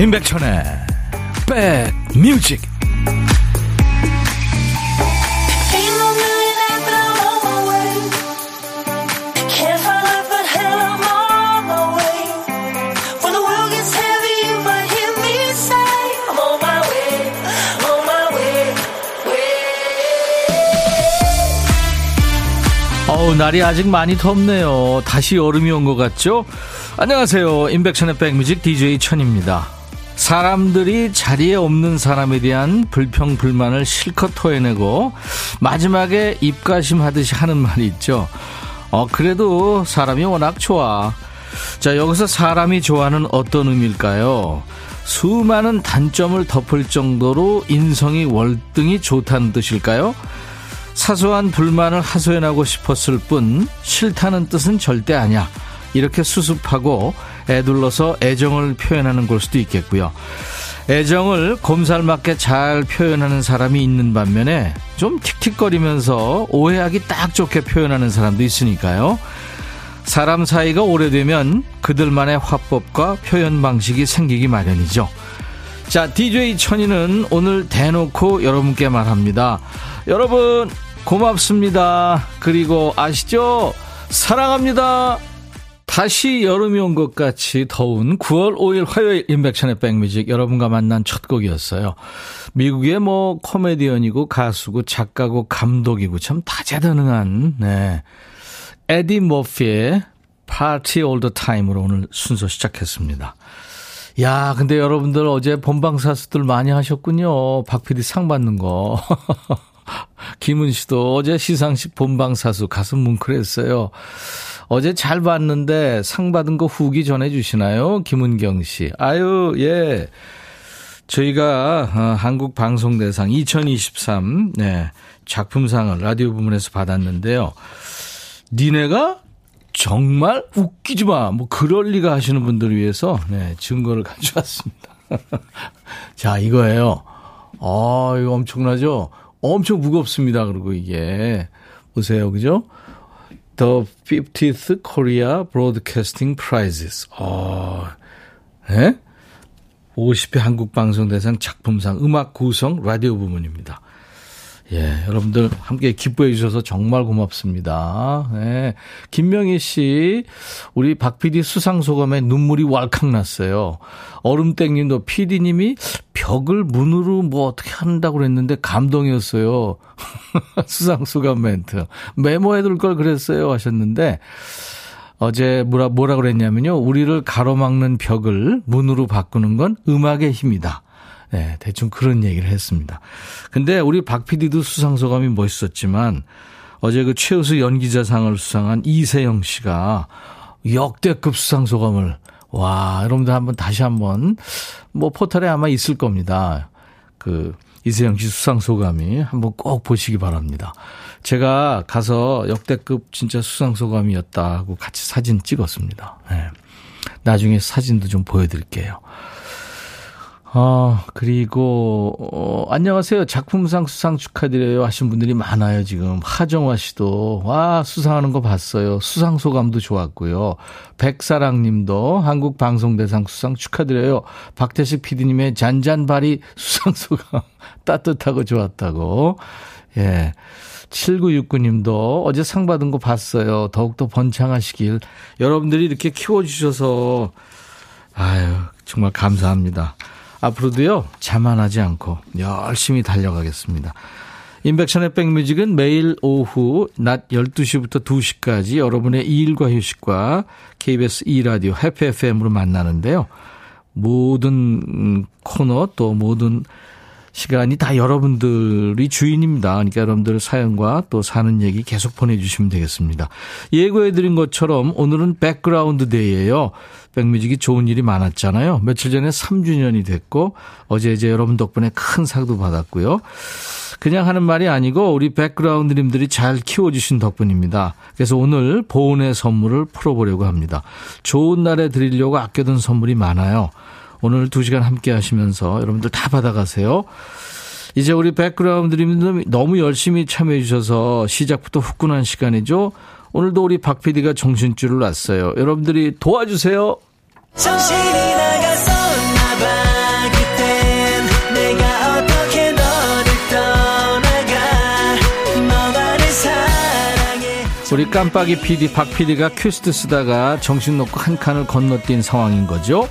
임백천의 백뮤직 어우 날이 아직 많이 덥네요. 다시 여름이 온 것 같죠? 안녕하세요. 임백천의 백뮤직 DJ 천입니다 사람들이 자리에 없는 사람에 대한 불평, 불만을 실컷 토해내고 마지막에 입가심 하듯이 하는 말이 있죠. 어, 그래도 사람이 워낙 좋아. 자, 여기서 사람이 좋아하는 어떤 의미일까요? 수많은 단점을 덮을 정도로 인성이 월등히 좋다는 뜻일까요? 사소한 불만을 하소연하고 싶었을 뿐 싫다는 뜻은 절대 아니야. 이렇게 수습하고 애둘러서 애정을 표현하는 걸 수도 있겠고요. 애정을 곰살맞게 잘 표현하는 사람이 있는 반면에 좀 틱틱거리면서 오해하기 딱 좋게 표현하는 사람도 있으니까요. 사람 사이가 오래되면 그들만의 화법과 표현 방식이 생기기 마련이죠. 자, DJ 천이는 오늘 대놓고 여러분께 말합니다. 여러분, 고맙습니다. 그리고 아시죠? 사랑합니다. 다시 여름이 온 것 같이 더운 9월 5일 화요일 임백천의 백뮤직 여러분과 만난 첫 곡이었어요. 미국의 뭐 코미디언이고 가수고 작가고 감독이고 참 다재다능한 네. 에디 머피의 Party All the Time으로 오늘 순서 시작했습니다. 야, 근데 여러분들 어제 본방사수들 많이 하셨군요. 박 PD 상 받는 거. 김은 씨도 어제 시상식 본방사수 가슴 뭉클했어요. 어제 잘 봤는데 상 받은 거 후기 전해주시나요? 김은경 씨. 아유, 예. 저희가 어, 한국 방송 대상 2023 네, 작품상을 라디오 부문에서 받았는데요. 니네가 정말 웃기지 마. 뭐 그럴 리가 하시는 분들을 위해서 네, 증거를 가져왔습니다. 자, 이거예요. 아, 이거 엄청나죠? 엄청 무겁습니다. 그리고 이게 보세요. 그죠? The 50th Korea Broadcasting Prizes. 어, 예? 50회 한국방송대상 작품상 음악 구성 라디오 부문입니다. 예, 여러분들 함께 기뻐해 주셔서 정말 고맙습니다. 예. 김명희 씨, 우리 박 PD 수상 소감에 눈물이 왈칵 났어요. 얼음땡님도 PD님이 벽을 문으로 뭐 어떻게 한다고 그랬는데 감동이었어요. 수상 소감 멘트. 메모해 둘 걸 그랬어요 하셨는데, 어제 뭐라, 뭐라 그랬냐면요. 우리를 가로막는 벽을 문으로 바꾸는 건 음악의 힘이다. 네, 대충 그런 얘기를 했습니다. 근데 우리 박 PD도 수상소감이 멋있었지만 어제 그 최우수 연기자상을 수상한 이세영 씨가 역대급 수상소감을 와, 여러분들 한번 다시 한번 뭐 포털에 아마 있을 겁니다. 그 이세영 씨 수상 소감이 한번 꼭 보시기 바랍니다. 제가 가서 역대급 진짜 수상 소감이었다고 같이 사진 찍었습니다. 네. 나중에 사진도 좀 보여드릴게요. 아, 그리고, 어, 안녕하세요. 작품상 수상 축하드려요. 하신 분들이 많아요, 지금. 하정화 씨도, 와, 수상하는 거 봤어요. 수상 소감도 좋았고요. 백사랑 님도 한국방송대상 수상 축하드려요. 박태식 PD님의 잔잔바리 수상 소감 따뜻하고 좋았다고. 예. 7969님도 어제 상 받은 거 봤어요. 더욱더 번창하시길. 여러분들이 이렇게 키워주셔서, 아유, 정말 감사합니다. 앞으로도요, 자만하지 않고 열심히 달려가겠습니다. 인백션의 백뮤직은 매일 오후 낮 12시부터 2시까지 여러분의 일과 휴식과 KBS 2라디오 해피 FM으로 만나는데요. 모든 코너 또 모든 시간이 다 여러분들이 주인입니다. 그러니까 여러분들 사연과 또 사는 얘기 계속 보내주시면 되겠습니다. 예고해드린 것처럼 오늘은 백그라운드 데이예요. 백뮤직이 좋은 일이 많았잖아요. 며칠 전에 3주년이 됐고 어제 이제 여러분 덕분에 큰 상도 받았고요. 그냥 하는 말이 아니고 우리 백그라운드님들이 잘 키워주신 덕분입니다. 그래서 오늘 보은의 선물을 풀어보려고 합니다. 좋은 날에 드리려고 아껴둔 선물이 많아요. 오늘 두시간 함께 하시면서 여러분들 다 받아가세요. 이제 우리 백그라운드님들 너무 열심히 참여해 주셔서 시작부터 후끈한 시간이죠. 오늘도 우리 박 PD가 정신줄을 놨어요. 여러분들이 도와주세요. 정신이 나갔었나 봐 그땐 내가 어떻게 너를 떠나가 너만을 사랑해 우리 깜빡이 PD 박 PD가 큐시트 쓰다가 정신 놓고 한 칸을 건너뛴 상황인 거죠.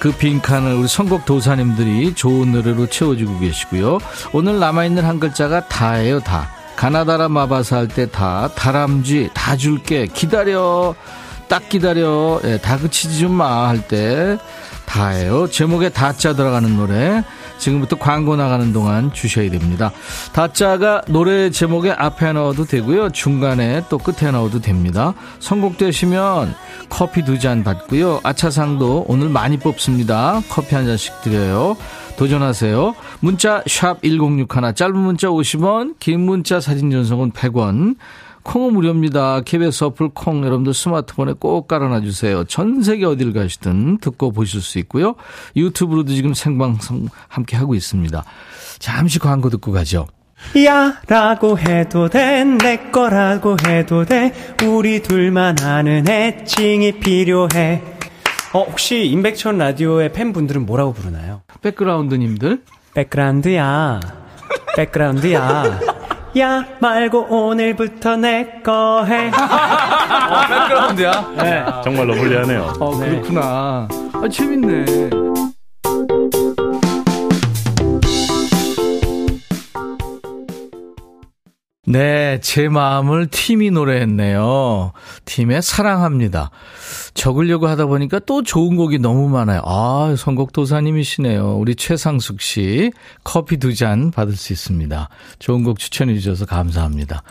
그 빈칸을 우리 선곡 도사님들이 좋은 노래로 채워주고 계시고요. 오늘 남아있는 한 글자가 다예요, 다. 가나다라 마바사 할 때 다, 다람쥐, 다 줄게, 기다려, 딱 기다려, 예, 다 그치지 좀 마 할 때 다예요. 제목에 다자 들어가는 노래. 지금부터 광고 나가는 동안 주셔야 됩니다. 다짜가 노래 제목에 앞에 넣어도 되고요. 중간에 또 끝에 넣어도 됩니다. 선곡되시면 커피 두 잔 받고요. 아차상도 오늘 많이 뽑습니다. 커피 한 잔씩 드려요. 도전하세요. 문자 1061, 짧은 문자 50원, 긴 문자 사진 전송은 100원. 콩은 무료입니다. KBS 어플 콩 여러분들 스마트폰에 꼭 깔아놔 주세요. 전 세계 어딜 가시든 듣고 보실 수 있고요. 유튜브로도 지금 생방송 함께 하고 있습니다. 잠시 광고 듣고 가죠. 야 라고 해도 돼 내 거라고 해도 돼 우리 둘만 아는 애칭이 필요해 어 혹시 임백천 라디오의 팬분들은 뭐라고 부르나요? 백그라운드님들 백그라운드야 백그라운드야 야 말고 오늘부터 내 거 해. 어, 백그라운드야? 네. 정말로 불리하네요. 어, 그렇구나. 아, 재밌네. 네, 제 마음을 팀이 노래했네요. 팀의 사랑합니다. 적으려고 하다 보니까 또 좋은 곡이 너무 많아요. 아, 선곡 도사님이시네요. 우리 최상숙 씨 커피 두 잔 받을 수 있습니다. 좋은 곡 추천해 주셔서 감사합니다.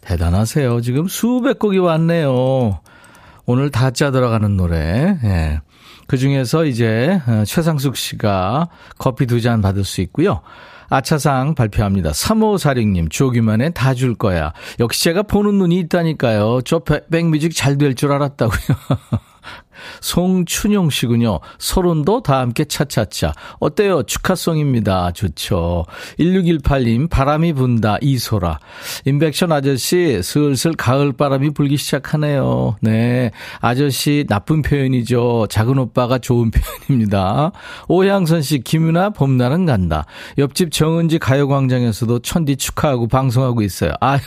대단하세요. 지금 수백 곡이 왔네요. 오늘 다 짜 들어가는 노래. 예. 그 중에서 이제 어, 최상숙 씨가 커피 두 잔 받을 수 있고요. 아차상 발표합니다. 3호사령님, 주옥이만에 다 줄 거야. 역시 제가 보는 눈이 있다니까요. 저 백뮤직 잘 될 줄 알았다고요. 송춘용 씨군요. 서른도 다 함께 차차차. 어때요? 축하송입니다. 좋죠. 1618님, 바람이 분다. 이소라. 인백션 아저씨, 슬슬 가을 바람이 불기 시작하네요. 네. 아저씨, 나쁜 표현이죠. 작은 오빠가 좋은 표현입니다. 오향선 씨, 김윤아, 봄날은 간다. 옆집 정은지 가요광장에서도 천디 축하하고 방송하고 있어요. 아유,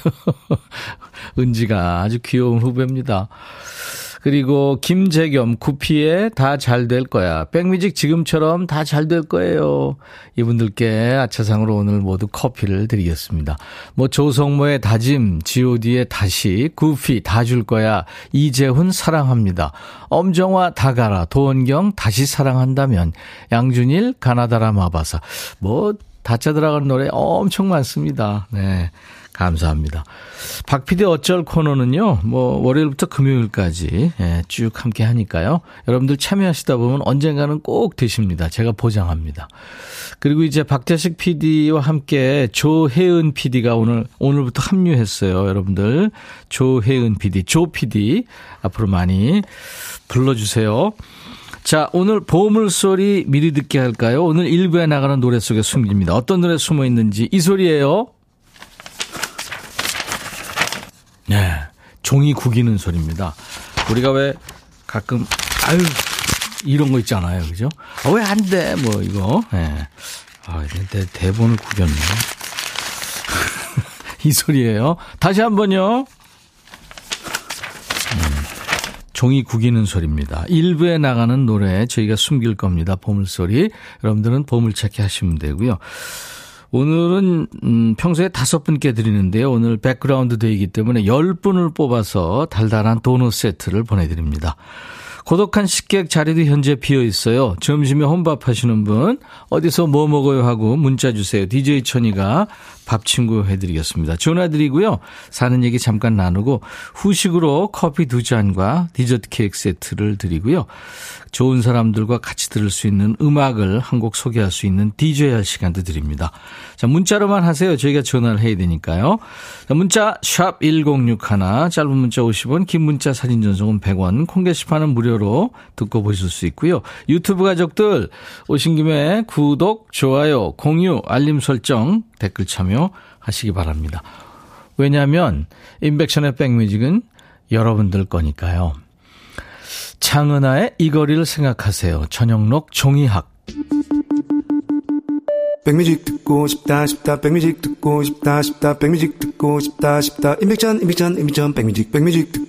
은지가 아주 귀여운 후배입니다. 그리고 김재겸 구피에 다 잘 될 거야. 백뮤직 지금처럼 다 잘 될 거예요. 이분들께 아차상으로 오늘 모두 커피를 드리겠습니다. 뭐 조성모의 다짐, god의 다시, 구피 다 줄 거야. 이재훈 사랑합니다. 엄정화 다가라, 도원경 다시 사랑한다면, 양준일 가나다라 마바사. 뭐 다짜 들어가는 노래 엄청 많습니다. 네. 감사합니다. 박피디 어쩔 코너는요, 뭐, 월요일부터 금요일까지, 예, 쭉 함께 하니까요. 여러분들 참여하시다 보면 언젠가는 꼭 되십니다. 제가 보장합니다. 그리고 이제 박재식 PD와 함께 조혜은 PD가 오늘, 오늘부터 합류했어요. 여러분들. 조혜은 PD, 조 PD. 앞으로 많이 불러주세요. 자, 오늘 보물소리 미리 듣게 할까요? 오늘 일부에 나가는 노래 속에 숨깁니다. 어떤 노래 숨어 있는지 이 소리예요. 네. 종이 구기는 소리입니다. 우리가 왜 가끔, 아유, 이런 거 있잖아요. 그죠? 아, 왜 안 돼? 뭐, 이거. 예. 네. 아, 내 대본을 구겼네. 이 소리예요. 다시 한 번요. 음, 종이 구기는 소리입니다. 일부에 나가는 노래 저희가 숨길 겁니다. 보물소리. 여러분들은 보물찾기 하시면 되고요. 오늘은 음, 평소에 다섯 분께 드리는데요. 오늘 백그라운드 데이기 때문에 열 분을 뽑아서 달달한 도넛 세트를 보내드립니다. 고독한 식객 자리도 현재 비어 있어요. 점심에 혼밥 하시는 분 어디서 뭐 먹어요 하고 문자 주세요. DJ 천이가 밥 친구 해드리겠습니다. 전화 드리고요. 사는 얘기 잠깐 나누고 후식으로 커피 두 잔과 디저트 케이크 세트를 드리고요. 좋은 사람들과 같이 들을 수 있는 음악을 한 곡 소개할 수 있는 DJ 할 시간도 드립니다. 자, 문자로만 하세요. 저희가 전화를 해야 되니까요. 자, 문자 샵 1061, 짧은 문자 50원, 긴 문자 사진 전송은 100원, 콩 게시판은 무료로 듣고 보실 수 있고요. 유튜브 가족들 오신 김에 구독, 좋아요, 공유, 알림 설정, 댓글 참여하시기 바랍니다. 왜냐하면 임백천의 백뮤직은 여러분들 거니까요. 장은아의 이 거리를 생각하세요. 전영록 종이학. 백뮤직 듣고 싶다 싶다 백뮤직 듣고 싶다 싶다 백뮤직 듣고 싶다 싶다 임백천 임백천 임백천 백뮤직 백뮤직 듣고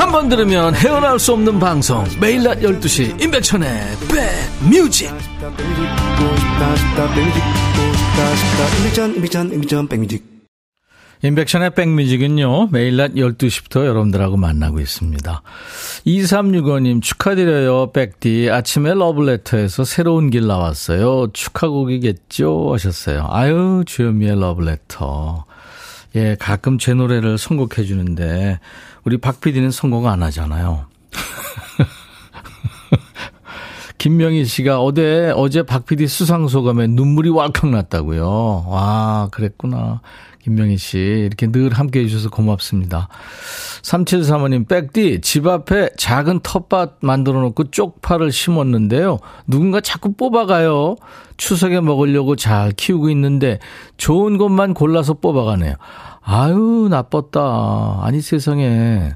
한 번 들으면 헤어나올 수 없는 방송 매일 낮 12시 임백천의 백뮤직 임백천 임백천 임백천 백뮤직 인백션의 백뮤직은요, 매일 낮 12시부터 여러분들하고 만나고 있습니다. 2365님 축하드려요, 백디. 아침에 러블레터에서 새로운 길 나왔어요. 축하곡이겠죠? 하셨어요. 아유, 주현미의 러블레터. 예, 가끔 제 노래를 선곡해 주는데, 우리 박 PD는 선곡 안 하잖아요. 김명희 씨가 어제, 어제 박 PD 수상소감에 눈물이 왈칵 났다고요. 와, 그랬구나. 김명희 씨, 이렇게 늘 함께 해 주셔서 고맙습니다. 3735님, 백디, 집 앞에 작은 텃밭 만들어 놓고 쪽파를 심었는데요. 누군가 자꾸 뽑아가요. 추석에 먹으려고 잘 키우고 있는데 좋은 것만 골라서 뽑아가네요. 아유, 나빴다. 아니, 세상에.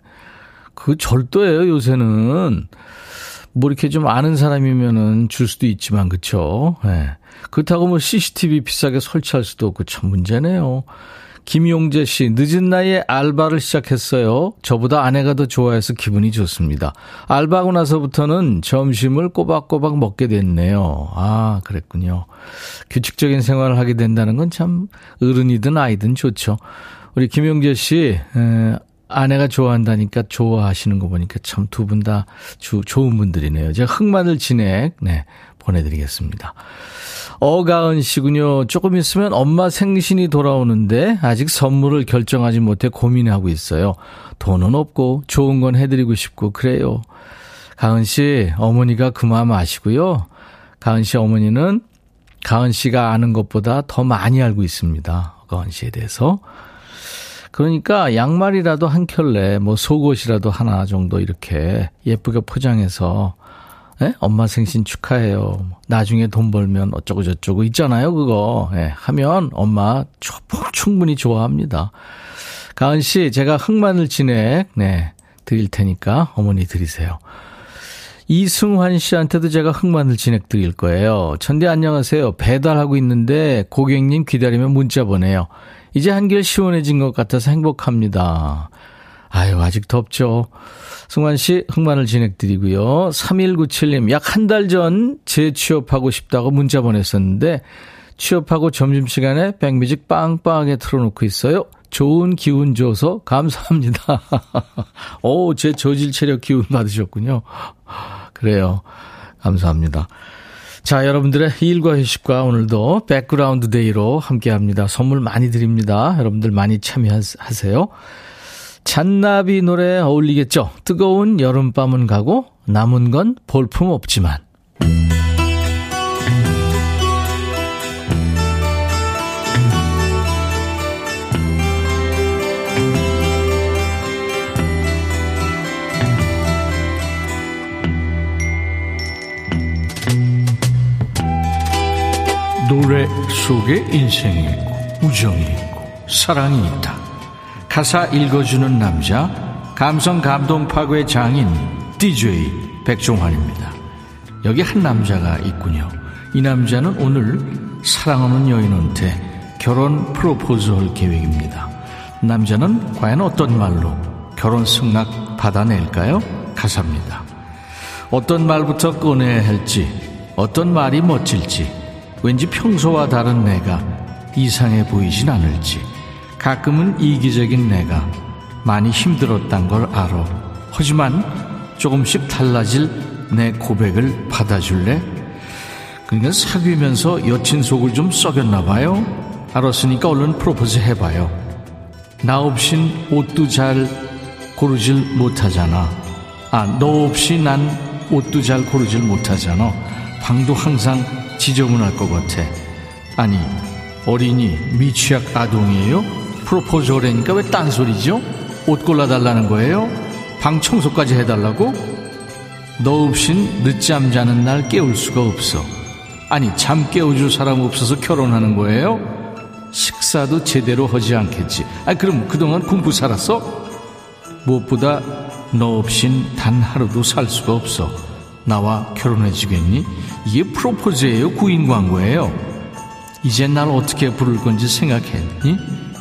그 절도예요, 요새는. 뭐 이렇게 좀 아는 사람이면은 줄 수도 있지만, 그쵸? 예. 네. 그렇다고 뭐 CCTV 비싸게 설치할 수도 없고 참 문제네요. 김용재 씨, 늦은 나이에 알바를 시작했어요. 저보다 아내가 더 좋아해서 기분이 좋습니다. 알바하고 나서부터는 점심을 꼬박꼬박 먹게 됐네요. 아, 그랬군요. 규칙적인 생활을 하게 된다는 건 참 어른이든 아이든 좋죠. 우리 김용재 씨, 에, 아내가 좋아한다니까 좋아하시는 거 보니까 참 두 분 다 좋은 분들이네요. 제가 흑마늘 진액, 네, 보내드리겠습니다. 어가은 씨군요. 조금 있으면 엄마 생신이 돌아오는데 아직 선물을 결정하지 못해 고민하고 있어요. 돈은 없고 좋은 건 해드리고 싶고 그래요. 가은 씨, 어머니가 그 마음 아시고요. 가은 씨 어머니는 가은 씨가 아는 것보다 더 많이 알고 있습니다. 가은 씨에 대해서. 그러니까 양말이라도 한 켤레, 뭐 속옷이라도 하나 정도 이렇게 예쁘게 포장해서 예? 엄마 생신 축하해요. 나중에 돈 벌면 어쩌고 저쩌고 있잖아요, 그거. 예, 하면 엄마 충분히 좋아합니다. 가은 씨, 제가 흑마늘 진액, 네, 드릴 테니까 어머니 드리세요. 이승환 씨한테도 제가 흑마늘 진액 드릴 거예요. 천대 안녕하세요. 배달하고 있는데 고객님 기다리면 문자 보내요. 이제 한결 시원해진 것 같아서 행복합니다. 아유, 아직 덥죠. 승환 씨, 흑마늘 진행드리고요. 3197님, 약 한 달 전 재취업하고 싶다고 문자 보냈었는데, 취업하고 점심시간에 백뮤직 빵빵하게 틀어놓고 있어요. 좋은 기운 줘서 감사합니다. 오, 제 저질 체력 기운 받으셨군요. 그래요. 감사합니다. 자, 여러분들의 일과 휴식과 오늘도 백그라운드 데이로 함께 합니다. 선물 많이 드립니다. 여러분들 많이 참여하세요. 잔나비 노래 어울리겠죠? 뜨거운 여름밤은 가고 남은 건 볼품 없지만. 노래 속에 인생이 있고 우정이 있고 사랑이 있다. 가사 읽어주는 남자, 감성 감동 파괴 장인, DJ 백종환입니다. 여기 한 남자가 있군요. 이 남자는 오늘 사랑하는 여인한테 결혼 프로포즈 할 계획입니다. 남자는 과연 어떤 말로 결혼 승낙 받아낼까요? 가사입니다. 어떤 말부터 꺼내야 할지, 어떤 말이 멋질지, 왠지 평소와 다른 내가 이상해 보이진 않을지, 가끔은 이기적인 내가 많이 힘들었단 걸 알아. 하지만 조금씩 달라질 내 고백을 받아줄래? 그러니까 사귀면서 여친 속을 좀 썩였나 봐요. 알았으니까 얼른 프로포즈 해봐요. 나 없인 옷도 잘 고르질 못하잖아. 아, 너 없이 난 옷도 잘 고르질 못하잖아. 방도 항상 지저분할 것 같아. 아니, 어린이 미취학 아동이에요? 프로포즈하라니까 왜 딴소리죠? 옷 골라달라는 거예요? 방 청소까지 해달라고? 너 없인 늦잠 자는 날 깨울 수가 없어. 아니, 잠 깨워줄 사람 없어서 결혼하는 거예요? 식사도 제대로 하지 않겠지. 아, 그럼 그동안 공부 살았어? 무엇보다 너 없인 단 하루도 살 수가 없어. 나와 결혼해 주겠니? 이게 프로포즈예요? 구인 광고예요? 이제 날 어떻게 부를 건지 생각했니?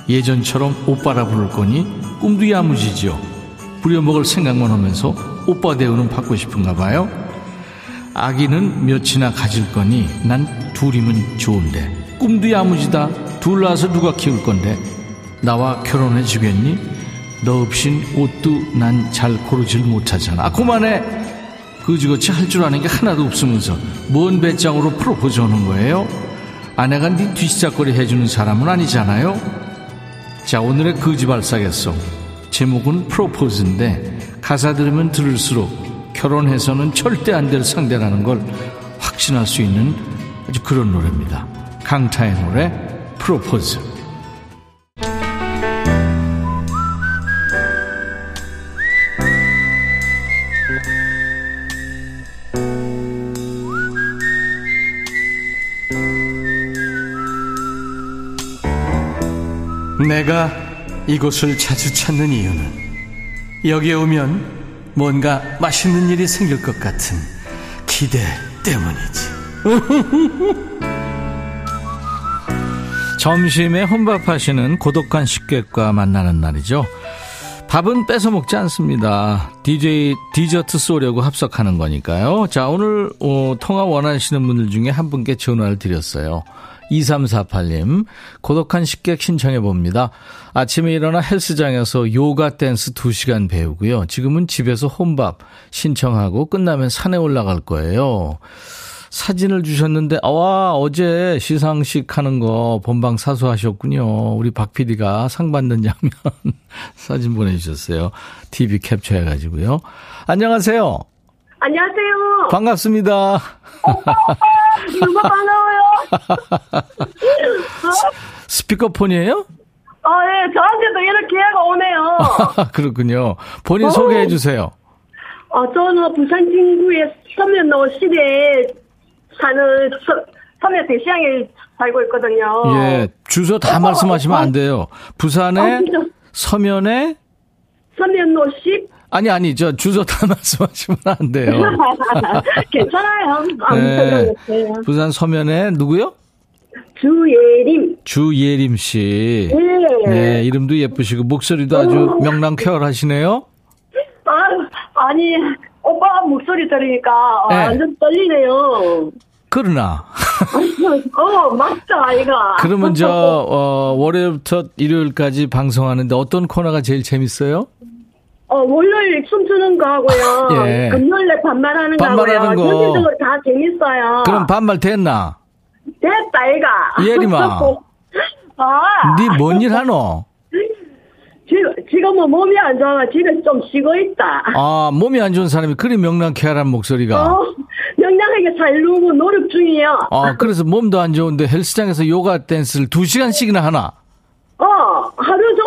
예전처럼 오빠라 부를 거니? 꿈도 야무지죠? 부려먹을 생각만 하면서 오빠 대우는 받고 싶은가 봐요? 아기는 몇이나 가질 거니 난 둘이면 좋은데 꿈도 야무지다 둘 낳아서 누가 키울 건데 나와 결혼해 주겠니? 너 없인 옷도 난 잘 고르질 못하잖아 아 그만해 그지같이 할 줄 아는 게 하나도 없으면서 뭔 배짱으로 프로포즈 하는 거예요? 아내가 네 뒤시작거리 해주는 사람은 아니잖아요. 자 오늘의 거지발사겠송 제목은 프로포즈인데 가사 들으면 들을수록 결혼해서는 절대 안 될 상대라는 걸 확신할 수 있는 아주 그런 노래입니다. 강타의 노래 프로포즈 이곳을 자주 찾는 이유는 여기에 오면 뭔가 맛있는 일이 생길 것 같은 기대 때문이지. 점심에 혼밥하시는 고독한 식객과 만나는 날이죠. 밥은 뺏어 먹지 않습니다. DJ 디저트 쏘려고 합석하는 거니까요. 자, 오늘 어, 통화 원하시는 분들 중에 한 분께 전화를 드렸어요. 2348님, 고독한 식객 신청해 봅니다. 아침에 일어나 헬스장에서 요가 댄스 2시간 배우고요. 지금은 집에서 혼밥 신청하고 끝나면 산에 올라갈 거예요. 사진을 주셨는데, 와, 어제 시상식 하는 거 본방 사수하셨군요. 우리 박 PD가 상 받는 장면 사진 보내주셨어요. TV 캡처해가지고요. 안녕하세요. 안녕하세요. 반갑습니다. 정말 반가워요. 스피커폰이에요? 아, 예, 저한테도 이런 기회가 오네요. 그렇군요. 본인 소개해 주세요. 어, 저는 부산 진구의 서면로 시대에 사는 서, 서면 대시장에 살고 있거든요. 예, 주소 다 말씀하시면 안 돼요. 부산의 어, 진짜. 서면에 서면로 시 아니 아니 저 주소 다 말씀하시면 안 돼요. 괜찮아요. 네. 부산 서면에 누구요? 주예림. 주예림 씨. 네. 네, 이름도 예쁘시고 목소리도 아주 명랑쾌활하시네요. 아, 아니, 오빠 목소리 들으니까 네. 완전 떨리네요. 그러나 어, 맞다, 아이가. 그러면 저 어, 월요일부터 일요일까지 방송하는데 어떤 코너가 제일 재밌어요? 어, 월요일 춤추는 거 하고요. 예. 금요일에 반말하는 거 반말하는 하고요. 거. 전체적으로 다 재밌어요. 그럼 반말 됐나? 됐다, 이가. 예림아. 아, 네뭔일 하노? 지금, 지금은 몸이 안 좋아. 집에 좀 쉬고 있다. 아 몸이 안 좋은 사람이 그리 명랑쾌활한 목소리가. 어, 명량하게 살려고 노력 중이에요. 아, 그래서 몸도 안 좋은데 헬스장에서 요가 댄스를 두 시간씩이나 하나?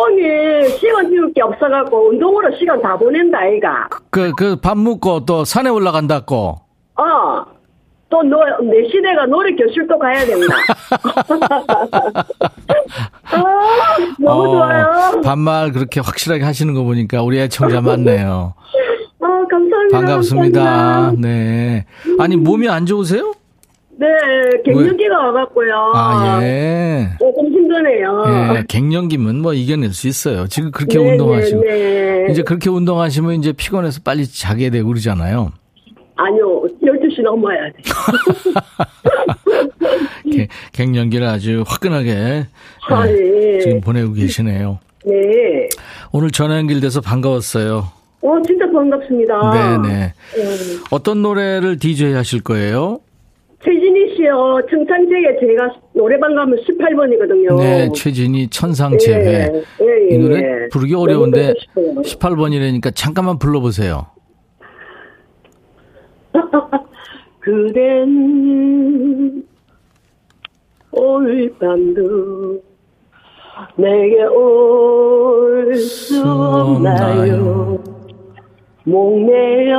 종일 시간 지울 게 없어갖고 운동으로 시간 다 보낸다, 아이가. 그, 그, 밥 먹고 또 산에 올라간다고. 어. 또, 너, 내 시대가 노래 교실도 가야 된다. 아, 너무 어, 좋아요. 반말 그렇게 확실하게 하시는 거 보니까 우리 애청자 많네요. 아, 감사합니다. 반갑습니다. 감사합니다. 네. 아니, 몸이 안 좋으세요? 네, 갱년기가 와갖고요. 아, 예. 조금 힘드네요. 예, 갱년기면 뭐 이겨낼 수 있어요. 지금 그렇게 네, 운동하시고. 네, 네. 이제 그렇게 운동하시면 이제 피곤해서 빨리 자게 되고 그러잖아요. 아니요, 12시 넘어야 돼. 개- 갱년기를 아주 화끈하게 아, 예, 네. 지금 보내고 계시네요. 네. 오늘 전화 연결돼서 반가웠어요. 어, 진짜 반갑습니다. 네네. 음, 어떤 노래를 DJ 하실 거예요? 최진희 씨요, 청산제에 제가 노래방 가면 18번이거든요. 네, 최진이 천상재회. 예, 예, 이 노래 예. 부르기 어려운데 듣고 싶어요. 18번이라니까 잠깐만 불러보세요. 그댄 오늘 밤도 내게 올 수 없나요? 목매여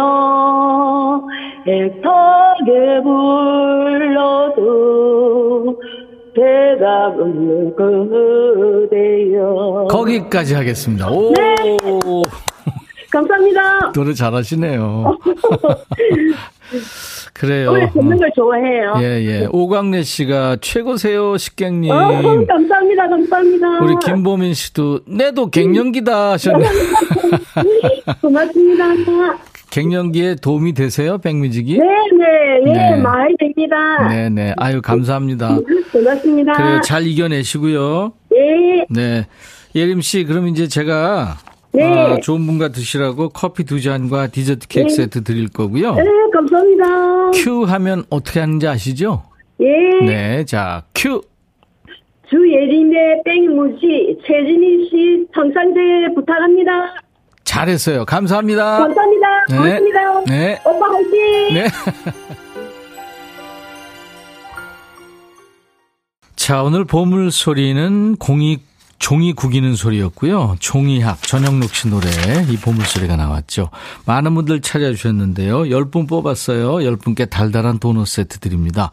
애타게 불러도 대답 없는 그대여. 거기까지 하겠습니다. 오. 네. 감사합니다. 노래 잘하시네요. 그래요. 노래 듣는 걸 좋아해요. 예, 예. 오광래 씨가 최고세요, 식객님. 어, 감사합니다, 감사합니다. 우리 김보민 씨도, 내도 갱년기다 하셨네. 고맙습니다. 갱년기에 도움이 되세요, 백뮤직이? 네, 네, 예, 네. 많이 됩니다. 네, 네. 아유, 감사합니다. 고맙습니다. 그래요, 잘 이겨내시고요. 예, 네. 예림 씨, 그럼 이제 제가 네. 아, 좋은 분과 드시라고 커피 두 잔과 디저트 케이크 네. 세트 드릴 거고요. 네, 감사합니다. 큐 하면 어떻게 하는지 아시죠? 예, 네, 자, 큐. 주예진의 땡무지 최진희 씨 천상재회 부탁합니다. 잘했어요. 감사합니다. 감사합니다. 네. 고맙습니다. 네. 오빠 화이팅! 네. 자, 오늘 보물 소리는 공이 종이 구기는 소리였고요. 종이학 전영록 씨 노래 이 보물 소리가 나왔죠. 많은 분들 찾아주셨는데요. 10분 뽑았어요. 10분께 달달한 도넛 세트 드립니다.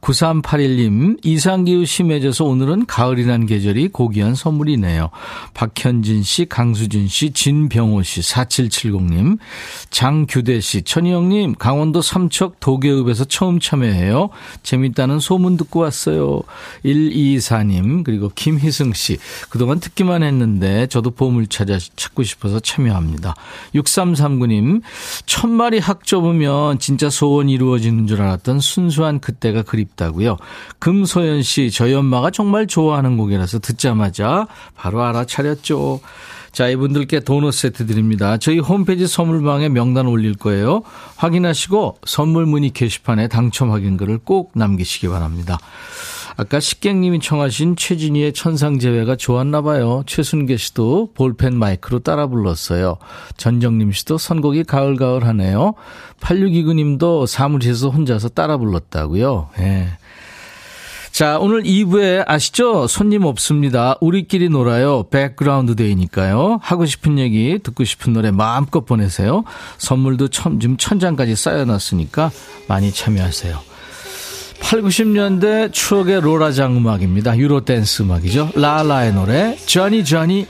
9381님 이상기후 심해져서 오늘은 가을이란 계절이 고귀한 선물이네요. 박현진 씨, 강수진 씨, 진병호 씨, 4770님, 장규대 씨, 천희영님 강원도 삼척 도계읍에서 처음 참여해요. 재밌다는 소문 듣고 왔어요. 124님 그리고 김희승 씨 그동안 듣기만 했는데 저도 보물 찾아 찾고 싶어서 참여합니다. 6339님 천 마리 학 접으면 진짜 소원 이루어지는 줄 알았던 순수한 그때가 그립 다고요. 금소연 씨 저희 엄마가 정말 좋아하는 곡이라서 듣자마자 바로 알아차렸죠. 자, 이분들께 도넛 세트 드립니다. 저희 홈페이지 선물방에 명단 올릴 거예요. 확인하시고 선물 문의 게시판에 당첨 확인글을 꼭 남기시기 바랍니다. 아까 식객님이 청하신 최진희의 천상재회가 좋았나 봐요. 최순계 씨도 볼펜 마이크로 따라 불렀어요. 전정님 씨도 선곡이 가을가을하네요. 8629님도 사무실에서 혼자서 따라 불렀다고요. 예. 자, 오늘 2부에 아시죠? 손님 없습니다. 우리끼리 놀아요. 백그라운드 데이니까요. 하고 싶은 얘기, 듣고 싶은 노래 마음껏 보내세요. 선물도 천, 지금 천장까지 쌓여놨으니까 많이 참여하세요. 8, 90년대 추억의 로라장 음악입니다. 유로 댄스 음악이죠. 라라의 노래, 쩌니 쩌니.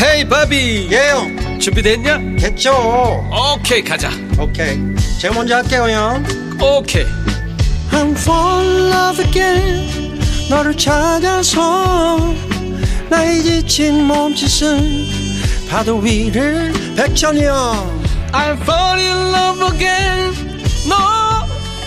헤이 바비 예영 준비됐냐? 됐죠 오케이 가자 오케이 제가 먼저 할게요 형 오케이 I'm fall in love again 너를 찾아서 나의 지친 몸짓은 파도 위를 백천이 형 I'm fall in love again. 너?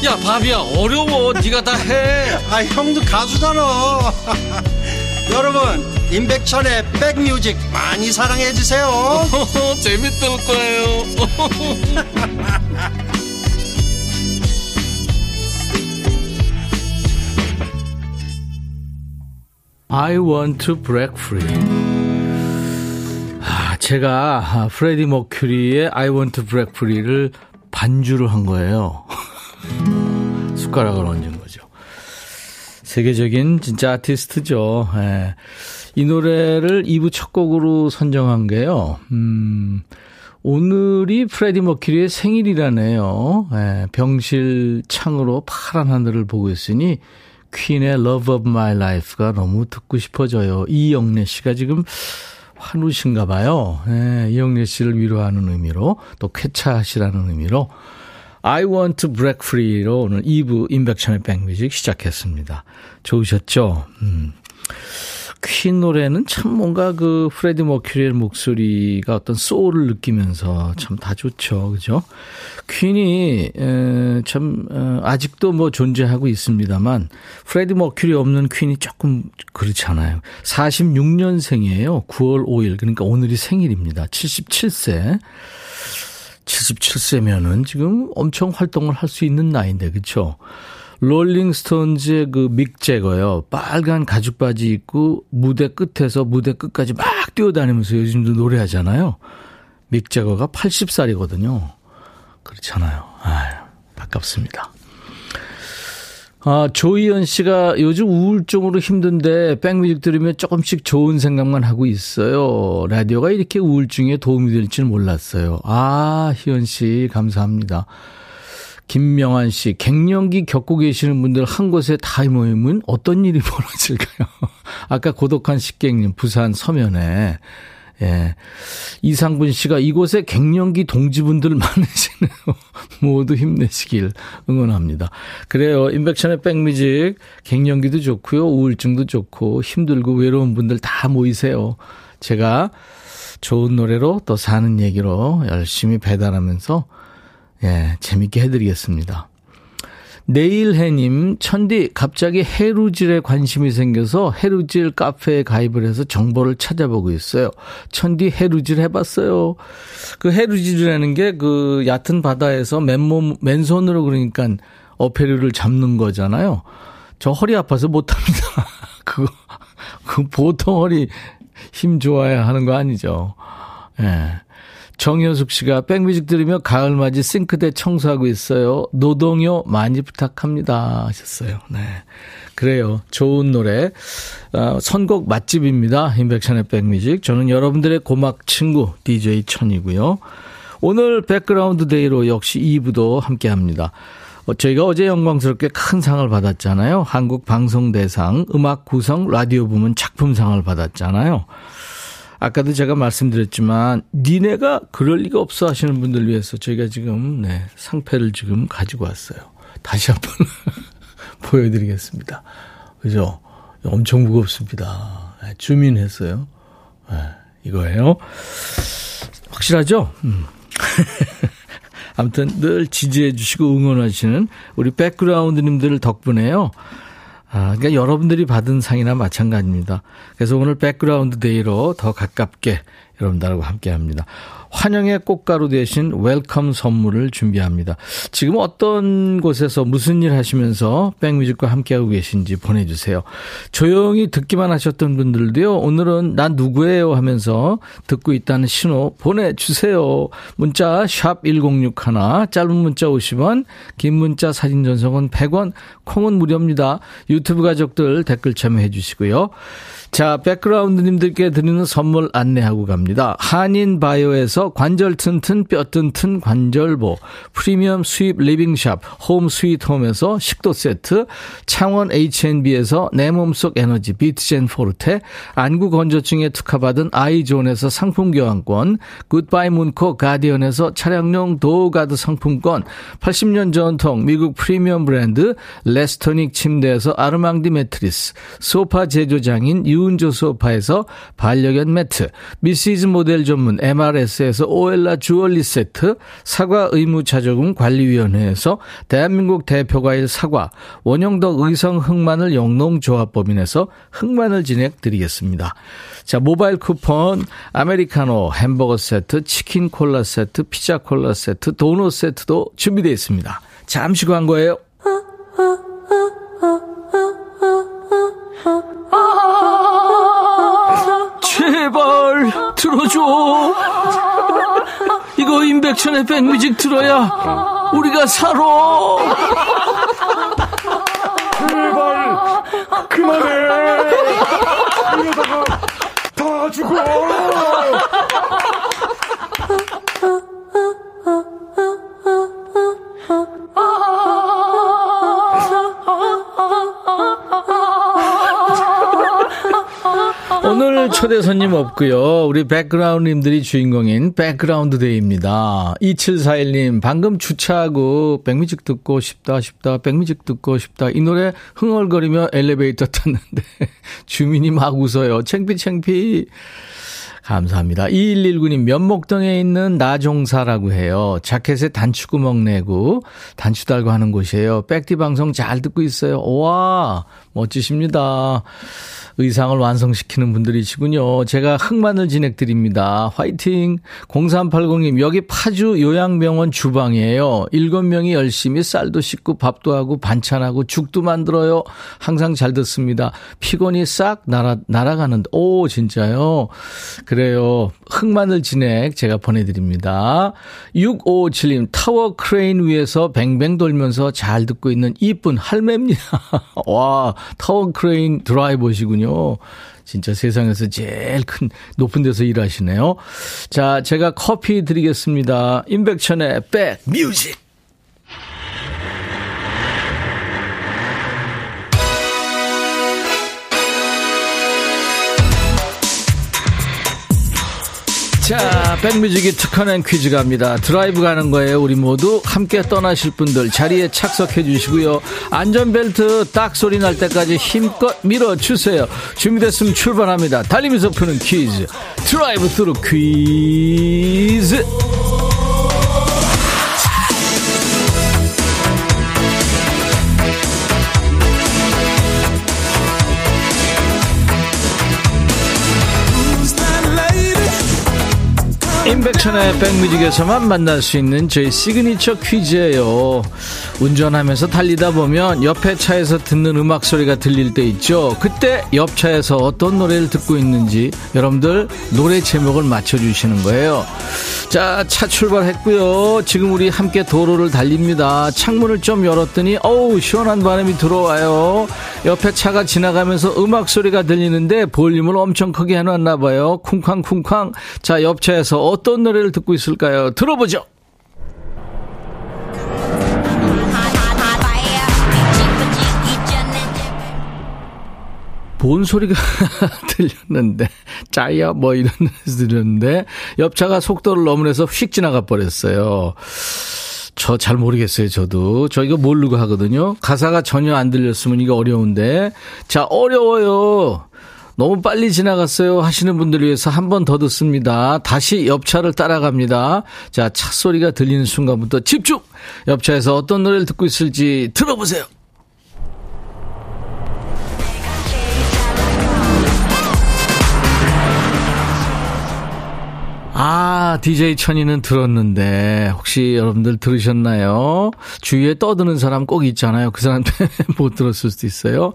야 바비야 어려워. 네가 다해. 아 형도 가수잖아. 여러분 임백천의 백뮤직 많이 사랑해 주세요. 재밌을 거예요. I want to break free. 아, 제가 아, 프레디 머큐리의 I want to break free를 반주를 한 거예요. 숟가락을 얹은 거죠. 세계적인 진짜 아티스트죠. 예. 이 노래를 2부 첫 곡으로 선정한 게요. 음, 오늘이 프레디 머큐리의 생일이라네요. 예, 병실 창으로 파란 하늘을 보고 있으니 퀸의 Love of My Life가 너무 듣고 싶어져요. 이영래 씨가 지금 환우신가 봐요. 예, 이영래 씨를 위로하는 의미로 또 쾌차하시라는 의미로 I want to break free로 오늘 2부 인백천의 백뮤직 시작했습니다. 좋으셨죠? 음. 퀸 노래는 참 뭔가 그 프레디 머큐리의 목소리가 어떤 소울을 느끼면서 참 다 좋죠. 그죠? 퀸이 에, 참 어, 아직도 뭐 존재하고 있습니다만 프레디 머큐리 없는 퀸이 조금 그렇잖아요. 46년생이에요. 9월 5일 그러니까 오늘이 생일입니다. 77세. 77세면은 지금 엄청 활동을 할 수 있는 나이인데 그렇죠? 롤링스톤즈의 그 믹 제거요. 빨간 가죽 바지 입고 무대 끝에서 무대 끝까지 막 뛰어다니면서 요즘도 노래하잖아요. 믹 제거가 80살이거든요. 그렇잖아요. 아유, 아깝습니다. 아, 조희연 씨가 요즘 우울증으로 힘든데 백뮤직 들으면 조금씩 좋은 생각만 하고 있어요. 라디오가 이렇게 우울증에 도움이 될지는 몰랐어요. 아, 희연 씨, 감사합니다. 김명환 씨, 갱년기 겪고 계시는 분들 한 곳에 다 모이면 어떤 일이 벌어질까요? 아까 고독한 식객님, 부산 서면에. 예. 이상분 씨가 이곳에 갱년기 동지분들 많으시네요. 모두 힘내시길 응원합니다. 그래요. 인백션의 백뮤직 갱년기도 좋고요. 우울증도 좋고 힘들고 외로운 분들 다 모이세요. 제가 좋은 노래로 또 사는 얘기로 열심히 배달하면서 예, 재밌게 해드리겠습니다. 내일해님, 천디, 갑자기 해루질에 관심이 생겨서 해루질 카페에 가입을 해서 정보를 찾아보고 있어요. 천디 해루질 해봤어요. 그 해루질이라는 게 그 얕은 바다에서 맨몸, 맨손으로 그러니까 어패류를 잡는 거잖아요. 저 허리 아파서 못합니다. 그거, 그 보통 허리 힘 좋아야 하는 거 아니죠. 예. 네. 정현숙 씨가 백뮤직 들으며 가을맞이 싱크대 청소하고 있어요. 노동요 많이 부탁합니다. 하셨어요. 네. 그래요. 좋은 노래. 어, 선곡 맛집입니다. 임백천의 백뮤직. 저는 여러분들의 고막 친구, DJ 천이고요. 오늘 백그라운드 데이로 역시 2부도 함께 합니다. 어, 저희가 어제 영광스럽게 큰 상을 받았잖아요. 한국 방송대상 음악 구성 라디오 부문 작품상을 받았잖아요. 아까도 제가 말씀드렸지만 니네가 그럴 리가 없어 하시는 분들 위해서 저희가 지금 네, 상패를 지금 가지고 왔어요. 다시 한번 보여드리겠습니다. 그죠? 엄청 무겁습니다. 네, 줌인했어요. 네, 이거예요. 확실하죠? 음. 아무튼 늘 지지해 주시고 응원하시는 우리 백그라운드님들 덕분에요. 아, 그러니까 여러분들이 받은 상이나 마찬가지입니다. 그래서 오늘 백그라운드 day로 더 가깝게 여러분들하고 함께 합니다. 환영의 꽃가루 대신 welcome 선물을 준비합니다. 지금 어떤 곳에서 무슨 일 하시면서 백뮤직과 함께하고 계신지 보내주세요. 조용히 듣기만 하셨던 분들도요, 오늘은 난 누구예요 하면서 듣고 있다는 신호 보내주세요. 문자 샵 1061, 짧은 문자 50원, 긴 문자 사진 전송은 100원, 콩은 무료입니다. 유튜브 가족들 댓글 참여해 주시고요. 자, 백그라운드님들께 드리는 선물 안내하고 갑니다. 한인바이오에서 관절 튼튼 뼈 튼튼 관절보, 프리미엄 수입 living shop 홈 스위트홈에서 식도 세트, 창원 H&B에서 내 몸속 에너지 비트젠 포르테, 안구 건조증에 특허받은 아이존에서 상품 교환권, 굿바이 문코 가디언에서 차량용 door guard 상품권, 80년 전통 미국 프리미엄 브랜드 레스토닉 침대에서 아르망디 매트리스, 소파 제조장인 유 유운조 소파에서 반려견 매트, 미시즈 모델 전문 MRS에서 오엘라 주얼리 세트, 사과 의무자조금 관리위원회에서 대한민국 대표과일 사과, 원형덕 의성 흑마늘 영농조합법인에서 흑마늘 진행 드리겠습니다. 자, 모바일 쿠폰, 아메리카노 햄버거 세트, 치킨 콜라 세트, 피자 콜라 세트, 도넛 세트도 준비되어 있습니다. 잠시 광고예요. 이거 임백천의 백뮤직 들어야 우리가 살아. 제발 그만해. 이러다가 다 죽어. 초대 손님 없고요. 우리 백그라운드님들이 주인공인 백그라운드 day입니다. 2741님 방금 주차하고 백뮤직 듣고 싶다 싶다 백뮤직 듣고 싶다 이 노래 흥얼거리며 엘리베이터 탔는데 주민이 막 웃어요. 챙피 챙피. 감사합니다. 2119님, 면목동에 있는 나종사라고 해요. 자켓에 단추구멍 내고, 단추 달고 하는 곳이에요. 백디 방송 잘 듣고 있어요. 와, 멋지십니다. 의상을 완성시키는 분들이시군요. 제가 흑마늘 진액 드립니다. 화이팅! 0380님, 여기 파주 요양병원 주방이에요. 7명이 열심히 쌀도 씻고 밥도 하고 반찬하고 죽도 만들어요. 항상 잘 듣습니다. 피곤이 싹 날아, 날아가는데, 오, 진짜요? 그래요. 흑마늘 진액 제가 보내드립니다. 6557님, 타워 크레인 위에서 뱅뱅 돌면서 잘 듣고 있는 이쁜 할매입니다. 와, 타워 크레인 드라이버시군요. 진짜 세상에서 제일 큰 높은 데서 일하시네요. 자, 제가 커피 드리겠습니다. 임백천의 백 뮤직. 자, 백뮤직이 특허낸 퀴즈 갑니다. 드라이브 가는 거예요. 우리 모두 함께 떠나실 분들 자리에 착석해 주시고요. 안전벨트 딱 소리 날 때까지 힘껏 밀어 주세요. 준비됐으면 출발합니다. 달리면서 푸는 퀴즈. 드라이브 스루 퀴즈. 임 백천의 백뮤직에서만 만날 수 있는 저희 시그니처 퀴즈예요. 운전하면서 달리다 보면 옆에 차에서 듣는 음악 소리가 들릴 때 있죠. 그때 옆 차에서 어떤 노래를 듣고 있는지 여러분들 노래 제목을 맞춰주시는 거예요. 자, 차 출발했고요. 지금 우리 함께 도로를 달립니다. 창문을 좀 열었더니 어우 시원한 바람이 들어와요. 옆에 차가 지나가면서 음악 소리가 들리는데 볼륨을 엄청 크게 해놨나 봐요. 쿵쾅쿵쾅. 자, 옆 차에서 어떤 노래 를 듣고 있을까요? 들어보죠. 본 소리가 들렸는데 짜야 뭐 이런 데서 들렸는데 옆차가 속도를 넘으면서 휙 지나가 버렸어요. 저 잘 모르겠어요, 저도. 저 이거 모르고 하거든요. 가사가 전혀 안 들렸으면 이거 어려운데. 자, 어려워요. 너무 빨리 지나갔어요 하시는 분들 위해서 한 번 더 듣습니다. 다시 옆차를 따라갑니다. 자, 차 소리가 들리는 순간부터 집중! 옆차에서 어떤 노래를 듣고 있을지 들어보세요. 아, DJ 천이는 들었는데, 혹시 여러분들 들으셨나요? 주위에 떠드는 사람 꼭 있잖아요. 그 사람 못 들었을 수도 있어요.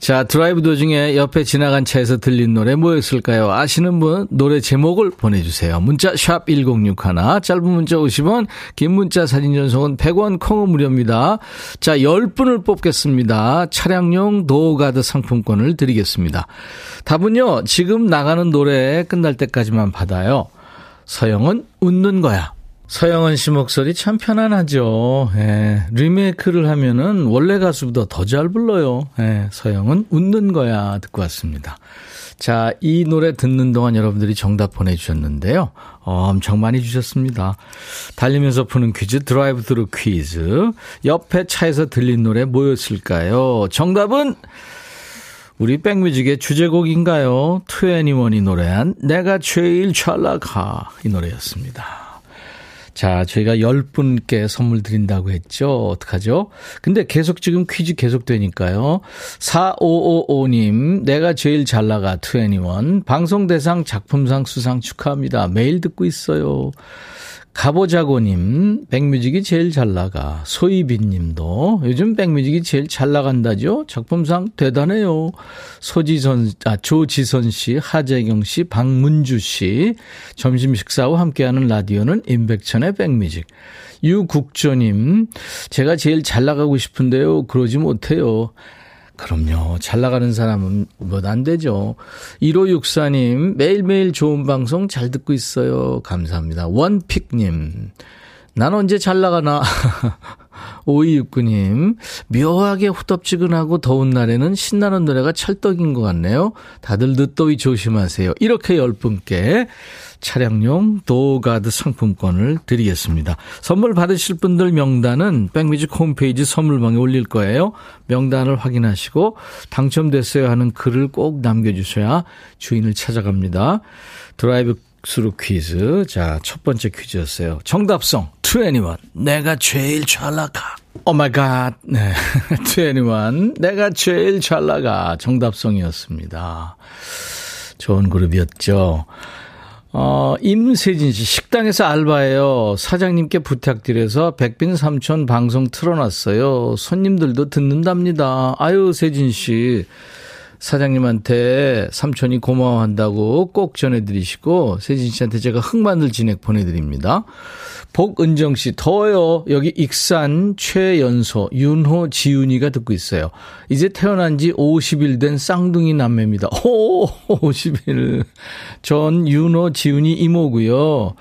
자, 드라이브 도중에 옆에 지나간 차에서 들린 노래 뭐였을까요? 아시는 분 노래 제목을 보내주세요. 문자 샵 1061, 짧은 문자 50원, 긴 문자 사진 전송은 100원 콩은 무료입니다. 자, 10분을 뽑겠습니다. 차량용 door guard 상품권을 드리겠습니다. 답은요, 지금 나가는 노래 끝날 때까지만 받아요. 서영은 웃는 거야. 서영은 씨 목소리 참 편안하죠. 예, 리메이크를 하면은 원래 가수보다 더 잘 불러요. 예, 서영은 웃는 거야 듣고 왔습니다. 자, 이 노래 듣는 동안 여러분들이 정답 보내주셨는데요. 어, 엄청 많이 주셨습니다. 달리면서 푸는 퀴즈, 드라이브 스루 퀴즈. 옆에 차에서 들린 노래 뭐였을까요? 정답은 우리 백뮤직의 주제곡인가요? 투애니원이 노래한 내가 제일 찰나가 이 노래였습니다. 자, 저희가 10분께 선물 드린다고 했죠. 어떡하죠? 근데 계속 지금 퀴즈 계속 되니까요. 4555님, 내가 제일 잘 나가, 21. 방송대상 작품상 수상 축하합니다. 매일 듣고 있어요. 가보자고님, 백뮤직이 제일 잘 나가. 소희빈 님도 요즘 백뮤직이 제일 잘 나간다죠? 작품상 대단해요. 소지선, 아, 조지선 씨, 하재경 씨, 박문주 씨. 점심 식사 후 함께하는 라디오는 임백천의 백뮤직. 유국조님, 제가 제일 잘 나가고 싶은데요. 그러지 못해요. 그럼요. 잘 나가는 사람은 뭐 안 되죠. 1564님, 매일매일 좋은 방송 잘 듣고 있어요. 감사합니다. 원픽님, 난 언제 잘 나가나. 5269님, 묘하게 후덥지근하고 더운 날에는 신나는 노래가 찰떡인 것 같네요. 다들 늦더위 조심하세요. 이렇게 열 분께 차량용 door guard 상품권을 드리겠습니다. 선물 받으실 분들 명단은 백뮤직 홈페이지 선물방에 올릴 거예요. 명단을 확인하시고 당첨됐어요 하는 글을 꼭 남겨주셔야 주인을 찾아갑니다. 드라이브 스루 퀴즈. 자, 첫 번째 퀴즈였어요. 정답 song, 2NE1 내가 제일 잘 나가. Oh my god. 네. 2NE1. 내가 제일 잘 나가. 정답 song이었습니다. 좋은 그룹이었죠. 어, 임세진 씨, 식당에서 알바해요. 사장님께 부탁드려서 백빈 삼촌 방송 틀어놨어요. 손님들도 듣는답니다. 아유, 세진 씨. 사장님한테 삼촌이 고마워한다고 꼭 전해드리시고, 세진 씨한테 제가 흑마늘 진액 보내드립니다. 복은정 씨, 더워요. 여기 익산 최연소 윤호 지훈이가 듣고 있어요. 이제 태어난 지 50일 된 쌍둥이 남매입니다. 오, 50일. 전 윤호 지훈이 이모고요.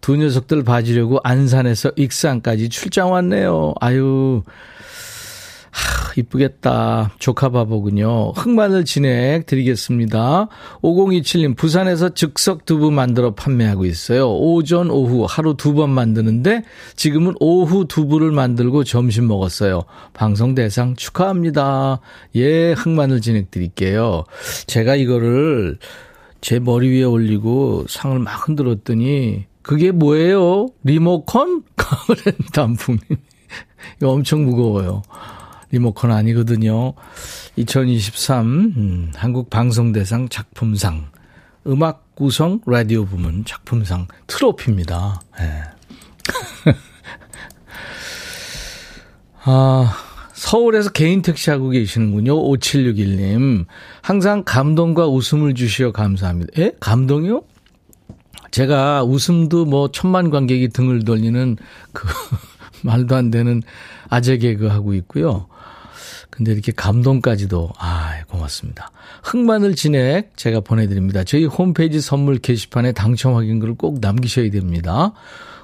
두 녀석들 봐주려고 안산에서 익산까지 출장 왔네요. 아유, 하, 이쁘겠다. 조카 바보군요. 흑마늘 진액 드리겠습니다. 5027님, 부산에서 즉석 두부 만들어 판매하고 있어요. 오전, 오후 하루 두 번 만드는데 지금은 오후 두부를 만들고 점심 먹었어요. 방송 대상 축하합니다. 예, 흑마늘 진액 드릴게요. 제가 이거를 제 머리 위에 올리고 상을 막 흔들었더니 그게 뭐예요? 리모컨? 가을엔 단풍님. 이거 엄청 무거워요. 리모컨 아니거든요. 2023 음, 한국 방송대상 작품상 음악 구성 라디오 부문 작품상 트로피입니다. 네. 아, 서울에서 개인 택시 하고 계시는군요. 5761님. 항상 감동과 웃음을 주시어 감사합니다. 에? 감동이요? 제가 웃음도 뭐 천만 관객이 등을 돌리는 그 말도 안 되는 아재 개그 하고 있고요. 근데 이렇게 감동까지도, 아, 고맙습니다. 흑마늘 진액 제가 보내드립니다. 저희 홈페이지 선물 게시판에 당첨 확인글을 꼭 남기셔야 됩니다.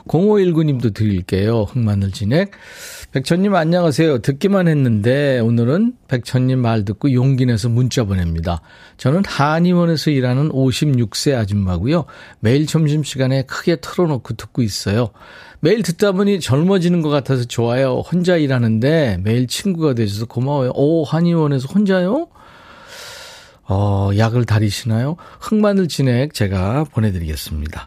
0519님도 드릴게요. 흑마늘 진액. 백천님 안녕하세요. 듣기만 했는데 오늘은 백천님 말 듣고 용기 내서 문자 보냅니다. 저는 한의원에서 일하는 56세 아줌마고요. 매일 점심시간에 크게 틀어놓고 듣고 있어요. 매일 듣다 보니 젊어지는 것 같아서 좋아요. 혼자 일하는데 매일 친구가 되셔서 고마워요. 오, 한의원에서 혼자요? 어, 약을 다리시나요? 흑마늘 진액 제가 보내드리겠습니다.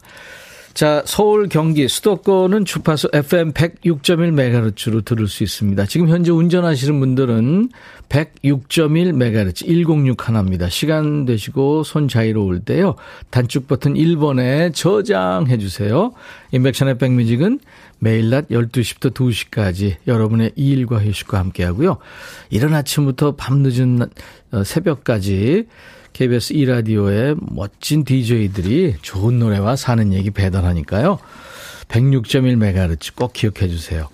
자, 서울, 경기, 수도권은 주파수 FM 106.1MHz로 들을 수 있습니다. 지금 현재 운전하시는 분들은 106.1MHz 106 하나입니다. 시간 되시고 손 자유로울 때요. 단축 버튼 1번에 저장해 주세요. 인백션의 백뮤직은 매일 낮 12시부터 2시까지 여러분의 일과 휴식과 함께 하고요. 이른 아침부터 밤늦은 어, 새벽까지 KBS 2라디오의 멋진 DJ들이 좋은 노래와 사는 얘기 배달하니까요. 106.1MHz 꼭 기억해 주세요.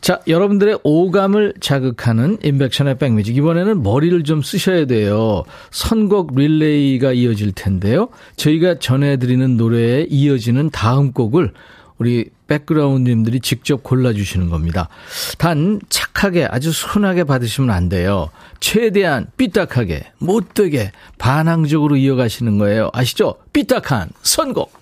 자, 여러분들의 오감을 자극하는 인백션의 백뮤직. 이번에는 머리를 좀 쓰셔야 돼요. 선곡 릴레이가 이어질 텐데요. 저희가 전해드리는 노래에 이어지는 다음 곡을 우리 백그라운드님들이 직접 골라주시는 겁니다. 단 착하게 아주 순하게 받으시면 안 돼요. 최대한 삐딱하게 못되게 반항적으로 이어가시는 거예요. 아시죠? 삐딱한 선곡.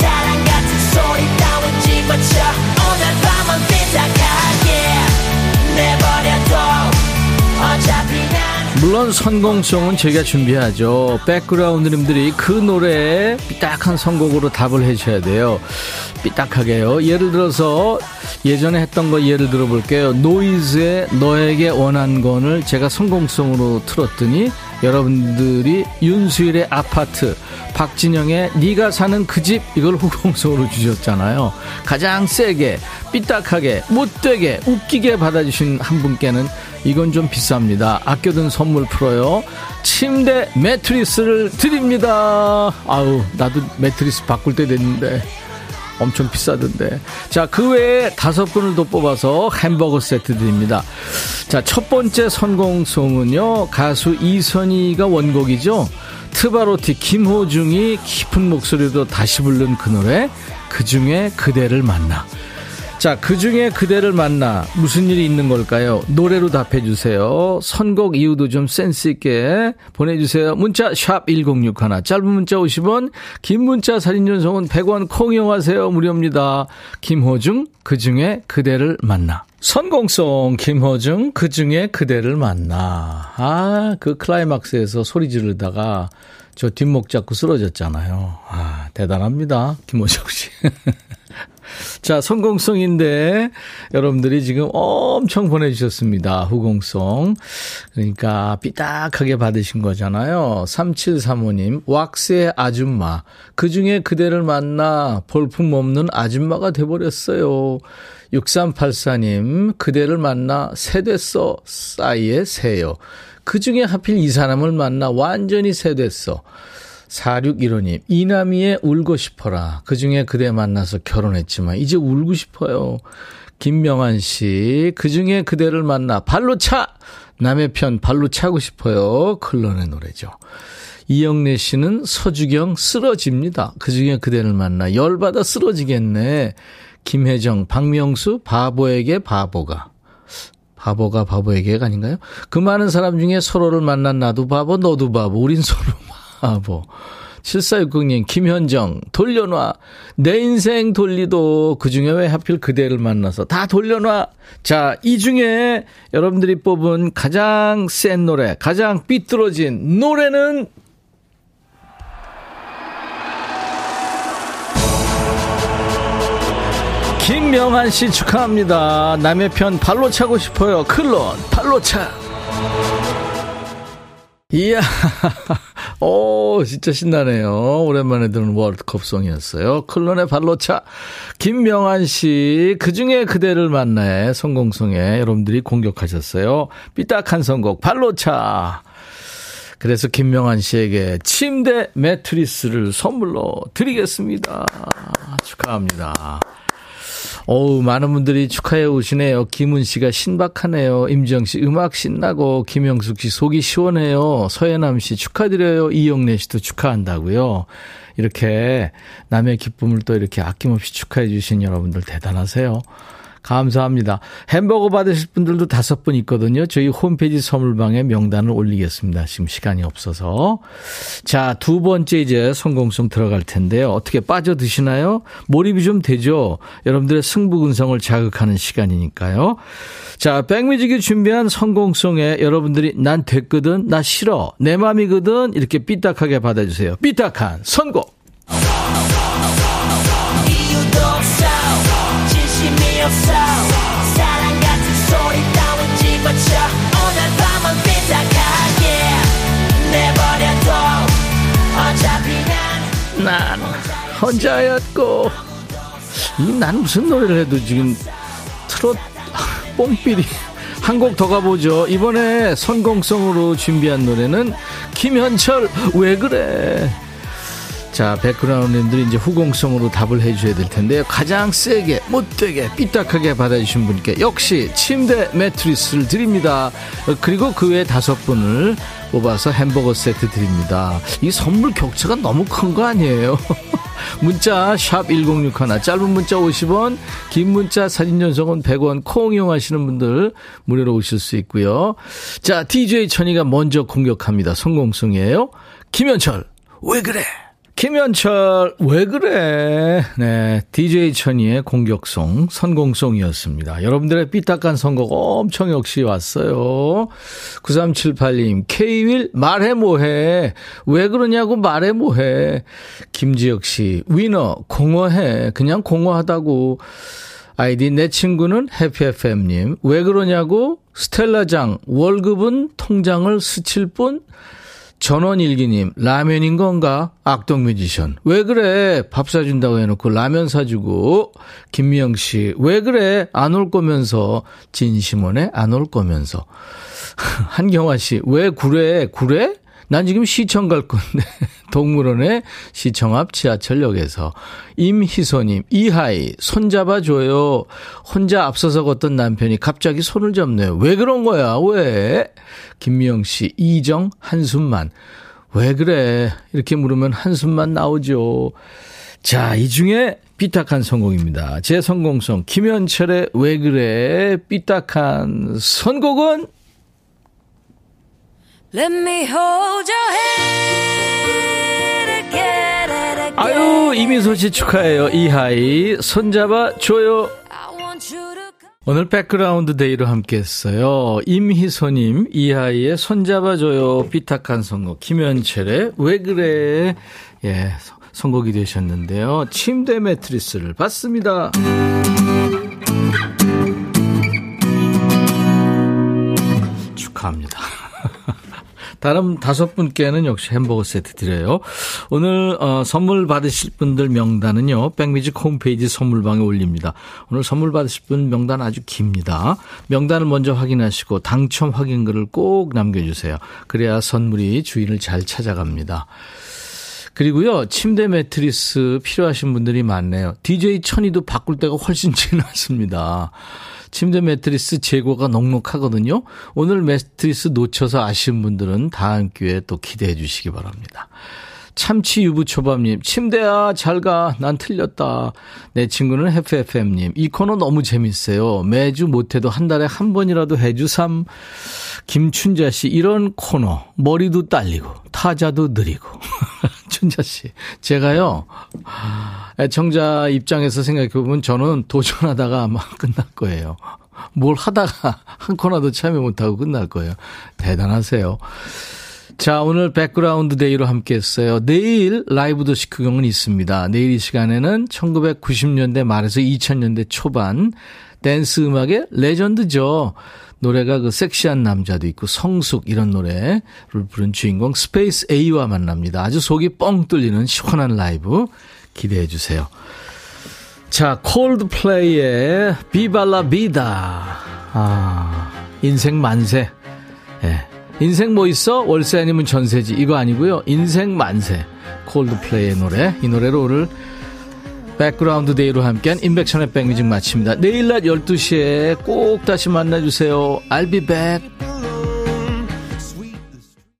사랑 같은 소리 따윈 집어쳐 물론 선공송은 저희가 준비하죠. 백그라운드님들이 그 노래에 삐딱한 선곡으로 답을 해주셔야 돼요. 삐딱하게요. 예를 들어서 예전에 했던 거 예를 들어볼게요. 노이즈의 너에게 원한 건을 제가 선공송으로 틀었더니 여러분들이 윤수일의 아파트, 박진영의 네가 사는 그 집 이걸 후공송으로 주셨잖아요. 가장 세게, 삐딱하게, 못되게, 웃기게 받아주신 한 분께는 이건 좀 비쌉니다. 아껴둔 선물 풀어요. 침대 매트리스를 드립니다. 아우, 나도 매트리스 바꿀 때 됐는데. 엄청 비싸던데. 자, 그 외에 다섯 분을 더 뽑아서 햄버거 세트 드립니다. 자, 첫 번째 선공송은요, 가수 이선희가 원곡이죠. 트바로티 김호중이 깊은 목소리로 다시 부른 그 노래, 그 중에 그대를 만나. 자, 그 중에 그대를 만나 무슨 일이 있는 걸까요? 노래로 답해 주세요. 선곡 이유도 좀 센스 있게 보내 주세요. 문자 샵 1061. 짧은 문자 50원, 긴 문자 사진 전송은 100원 콩 이용하세요. 무료입니다. 김호중 그 중에 그대를 만나. 선공송 김호중 그 중에 그대를 만나. 아, 그 클라이막스에서 소리 지르다가 저 뒷목 잡고 쓰러졌잖아요. 아, 대단합니다. 김호정 씨. 자, 성공성인데 여러분들이 지금 엄청 보내주셨습니다. 후공성. 그러니까 삐딱하게 받으신 거잖아요. 3735님, 왁스의 아줌마. 그 중에 그대를 만나 볼품 없는 아줌마가 돼버렸어요. 6384님, 그대를 만나 새 됐어. 싸이의 새요. 그 중에 하필 이 사람을 만나 완전히 새 됐어. 4615님, 이남이의 울고 싶어라. 그 중에 그대 만나서 결혼했지만, 이제 울고 싶어요. 김명환 씨, 그 중에 그대를 만나 발로 차! 남의 편 발로 차고 싶어요. 클론의 노래죠. 이영래 씨는 서주경 쓰러집니다. 그 중에 그대를 만나 열받아 쓰러지겠네. 김혜정, 박명수, 바보에게 바보가. 바보가 바보에게가 아닌가요? 그 많은 사람 중에 서로를 만난 나도 바보, 너도 바보, 우린 서로 바보. 7460님, 김현정, 돌려놔. 내 인생 돌리도 그 중에 왜 하필 그대를 만나서 다 돌려놔. 자, 이 중에 여러분들이 뽑은 가장 센 노래, 가장 삐뚤어진 노래는 김명한 씨 축하합니다. 남의 편 발로 차고 싶어요. 클론, 발로 차. 이야, 오, 진짜 신나네요. 오랜만에 듣는 월드컵송이었어요. 클론의 발로차. 김명환 씨, 그 중에 그대를 만나의 성공송에 여러분들이 공격하셨어요. 삐딱한 선곡, 발로차. 그래서 김명환 씨에게 침대 매트리스를 선물로 드리겠습니다. 축하합니다. 어우, 많은 분들이 축하해 오시네요. 김은 씨가 신박하네요. 임정 씨 음악 신나고, 김영숙 씨 속이 시원해요. 서예남 씨 축하드려요. 이영래 씨도 축하한다고요. 이렇게 남의 기쁨을 또 이렇게 아낌없이 축하해 주신 여러분들 대단하세요. 감사합니다. 햄버거 받으실 분들도 다섯 분 있거든요. 저희 홈페이지 선물방에 명단을 올리겠습니다. 지금 시간이 없어서. 자, 두 번째 이제 성공성 들어갈 텐데요. 어떻게 빠져 드시나요? 몰입이 좀 되죠? 여러분들의 승부근성을 자극하는 시간이니까요. 자, 백뮤직이 준비한 성공성에 여러분들이 난 됐거든, 나 싫어, 내 맘이거든, 이렇게 삐딱하게 받아주세요. 삐딱한 선곡! 혼자였고 이난 무슨 노래를 해도 지금 트롯 뽕삐리 한 곡 더 가보죠 이번에 선공성으로 준비한 노래는 김현철 왜 그래 자, 백그라운드님들이 이제 후공성으로 답을 해줘야 될 텐데요. 가장 세게, 못되게, 삐딱하게 받아주신 분께 역시 침대 매트리스를 드립니다. 그리고 그 외에 다섯 분을 뽑아서 햄버거 세트 드립니다. 이 선물 격차가 너무 큰 거 아니에요? 문자 샵 1061, 짧은 문자 50원, 긴 문자 사진 전송은 100원, 콩 이용하시는 분들 무료로 오실 수 있고요. 자, DJ 천이가 먼저 공격합니다. 성공성이에요. 김현철, 왜 그래? 김현철, 왜 그래? 네. DJ 천이의 공격송, 선공송이었습니다. 여러분들의 삐딱한 선곡 엄청 역시 왔어요. 9378님, K-윌, 말해 뭐해? 왜 그러냐고 말해 뭐해? 김지혁 씨, 위너, 공허해. 그냥 공허하다고. 아이디 내 친구는 해피FM님, 왜 그러냐고? 스텔라장, 월급은 통장을 스칠 뿐? 전원일기님, 라면인 건가? 악동 뮤지션. 왜 그래? 밥 사준다고 해놓고 라면 사주고. 김미영 씨, 왜 그래? 안 올 거면서. 진심원에 안 올 거면서. 한경화 씨, 왜 구래? 구래? 난 지금 시청 갈 건데. 동물원에 시청 앞 지하철역에서. 임희소님, 이하이, 손잡아줘요. 혼자 앞서서 걷던 남편이 갑자기 손을 잡네요. 왜 그런 거야? 왜? 김미영 씨, 이정, 한숨만. 왜 그래? 이렇게 물으면 한숨만 나오죠. 자, 이 중에 삐딱한 성공입니다. 제 성공성, 김현철의 왜 그래? 삐딱한 선곡은 Let me hold your hand again and again. 아유, 이민소 씨 축하해요. 이하이. 손잡아 줘요. 오늘 백그라운드 day로 함께 했어요. 임희소님, 이하이의 손잡아줘요. 삐딱한 선곡. 김현철의 왜 그래. 예, 선곡이 되셨는데요. 침대 매트리스를 받습니다. 축하합니다. 다른 다섯 분께는 역시 햄버거 세트 드려요. 오늘 어, 선물 받으실 분들 명단은요. 백미직 홈페이지 선물방에 올립니다. 오늘 선물 받으실 분 명단 아주 깁니다. 명단을 먼저 확인하시고 당첨 확인글을 꼭 남겨주세요. 그래야 선물이 주인을 잘 찾아갑니다. 그리고요, 침대 매트리스 필요하신 분들이 많네요. DJ 천이도 바꿀 때가 훨씬 지났습니다. 침대 매트리스 재고가 넉넉하거든요. 오늘 매트리스 놓쳐서 아쉬운 분들은 다음 기회에 또 기대해 주시기 바랍니다. 참치 유부초밥님, 침대야, 잘 가. 난 틀렸다. 내 친구는 해프FM님, 이 코너 너무 재밌어요. 매주 못해도 한 달에 한 번이라도 해주삼. 김춘자 씨, 이런 코너, 머리도 딸리고, 타자도 느리고. 춘자 씨, 제가요, 애청자 입장에서 생각해보면 저는 도전하다가 아마 끝날 거예요. 뭘 하다가 한 코너도 참여 못하고 끝날 거예요. 대단하세요. 자, 오늘 백그라운드 day로 함께 했어요. 내일 라이브도 식후경은 있습니다. 내일 이 시간에는 1990년대 말에서 2000년대 초반 댄스 음악의 레전드죠. 노래가 그 섹시한 남자도 있고 성숙 이런 노래를 부른 주인공 스페이스 A와 만납니다. 아주 속이 뻥 뚫리는 시원한 라이브 기대해 주세요. 자, 콜드플레이의 Viva La Vida. 아, 인생 만세. 예. 네. 인생 뭐 있어? 월세 아니면 전세지. 이거 아니고요. 인생 만세. 콜드플레이의 노래. 이 노래로 오늘 백그라운드 데이로 함께한 임백천의 백뮤직 마칩니다. 내일 낮 12시에 꼭 다시 만나주세요. I'll be back.